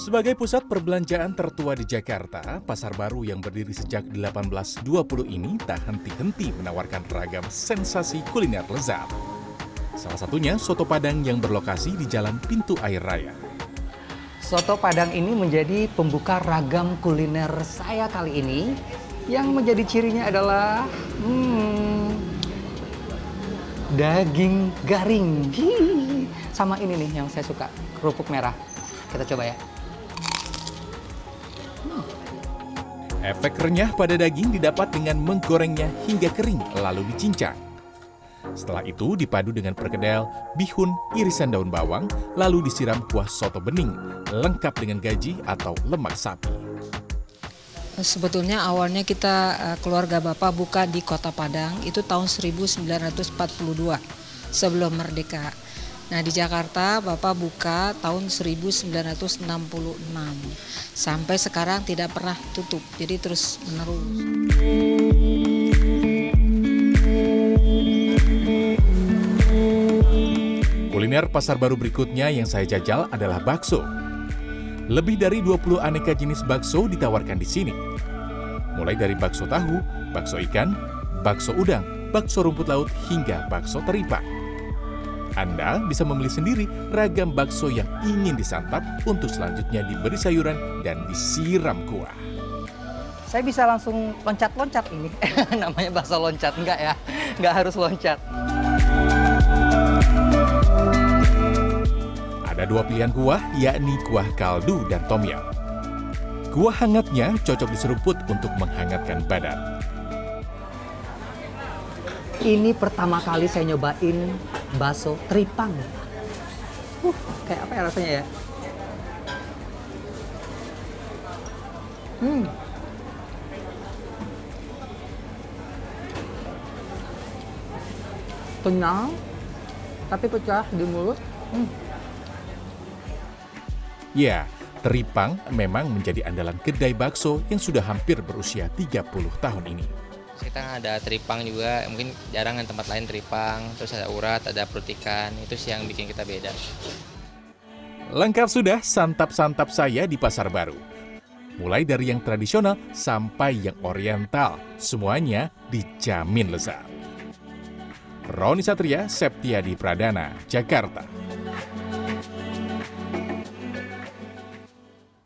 Sebagai pusat perbelanjaan tertua di Jakarta, Pasar Baru yang berdiri sejak 1820 ini tak henti-henti menawarkan ragam sensasi kuliner lezat. Salah satunya soto Padang yang berlokasi di Jalan Pintu Air Raya. Soto Padang ini menjadi pembuka ragam kuliner saya kali ini. Yang menjadi cirinya adalah hmm, daging garing. Hihi. Sama ini nih yang saya suka, kerupuk merah. Kita coba ya. Efek renyah pada daging didapat dengan menggorengnya hingga kering lalu dicincang. Setelah itu dipadu dengan perkedel, bihun, irisan daun bawang, lalu disiram kuah soto bening, lengkap dengan gaji atau lemak sapi. Sebetulnya awalnya kita eh, keluarga Bapak buka di Kota Padang itu tahun 1942 sebelum merdeka. Nah di Jakarta Bapak buka tahun 1966 sampai sekarang tidak pernah tutup jadi terus menerus. Kuliner pasar baru berikutnya yang saya jajal adalah bakso. Lebih dari 20 aneka jenis bakso ditawarkan di sini. Mulai dari bakso tahu, bakso ikan, bakso udang, bakso rumput laut hingga bakso teripak. Anda bisa memilih sendiri ragam bakso yang ingin disantap untuk selanjutnya diberi sayuran dan disiram kuah. Saya bisa langsung loncat-loncat ini. Namanya bakso loncat, enggak ya? Enggak harus loncat. Ada dua pilihan kuah, yakni kuah kaldu dan tom yum. Kuah hangatnya cocok diseruput untuk menghangatkan badan. Ini pertama kali saya nyobain bakso tripang. Uh, kayak apa ya rasanya ya? Hmm. Kenyal, tapi pecah di mulut. Hmm. Ya, teripang memang menjadi andalan kedai bakso yang sudah hampir berusia 30 tahun ini. Kita ada teripang juga, mungkin jarang kan tempat lain teripang, terus ada urat, ada perut ikan, itu sih yang bikin kita beda. Lengkap sudah santap-santap saya di Pasar Baru. Mulai dari yang tradisional sampai yang oriental, semuanya dijamin lezat. Roni Satria, Septiadi Pradana, Jakarta.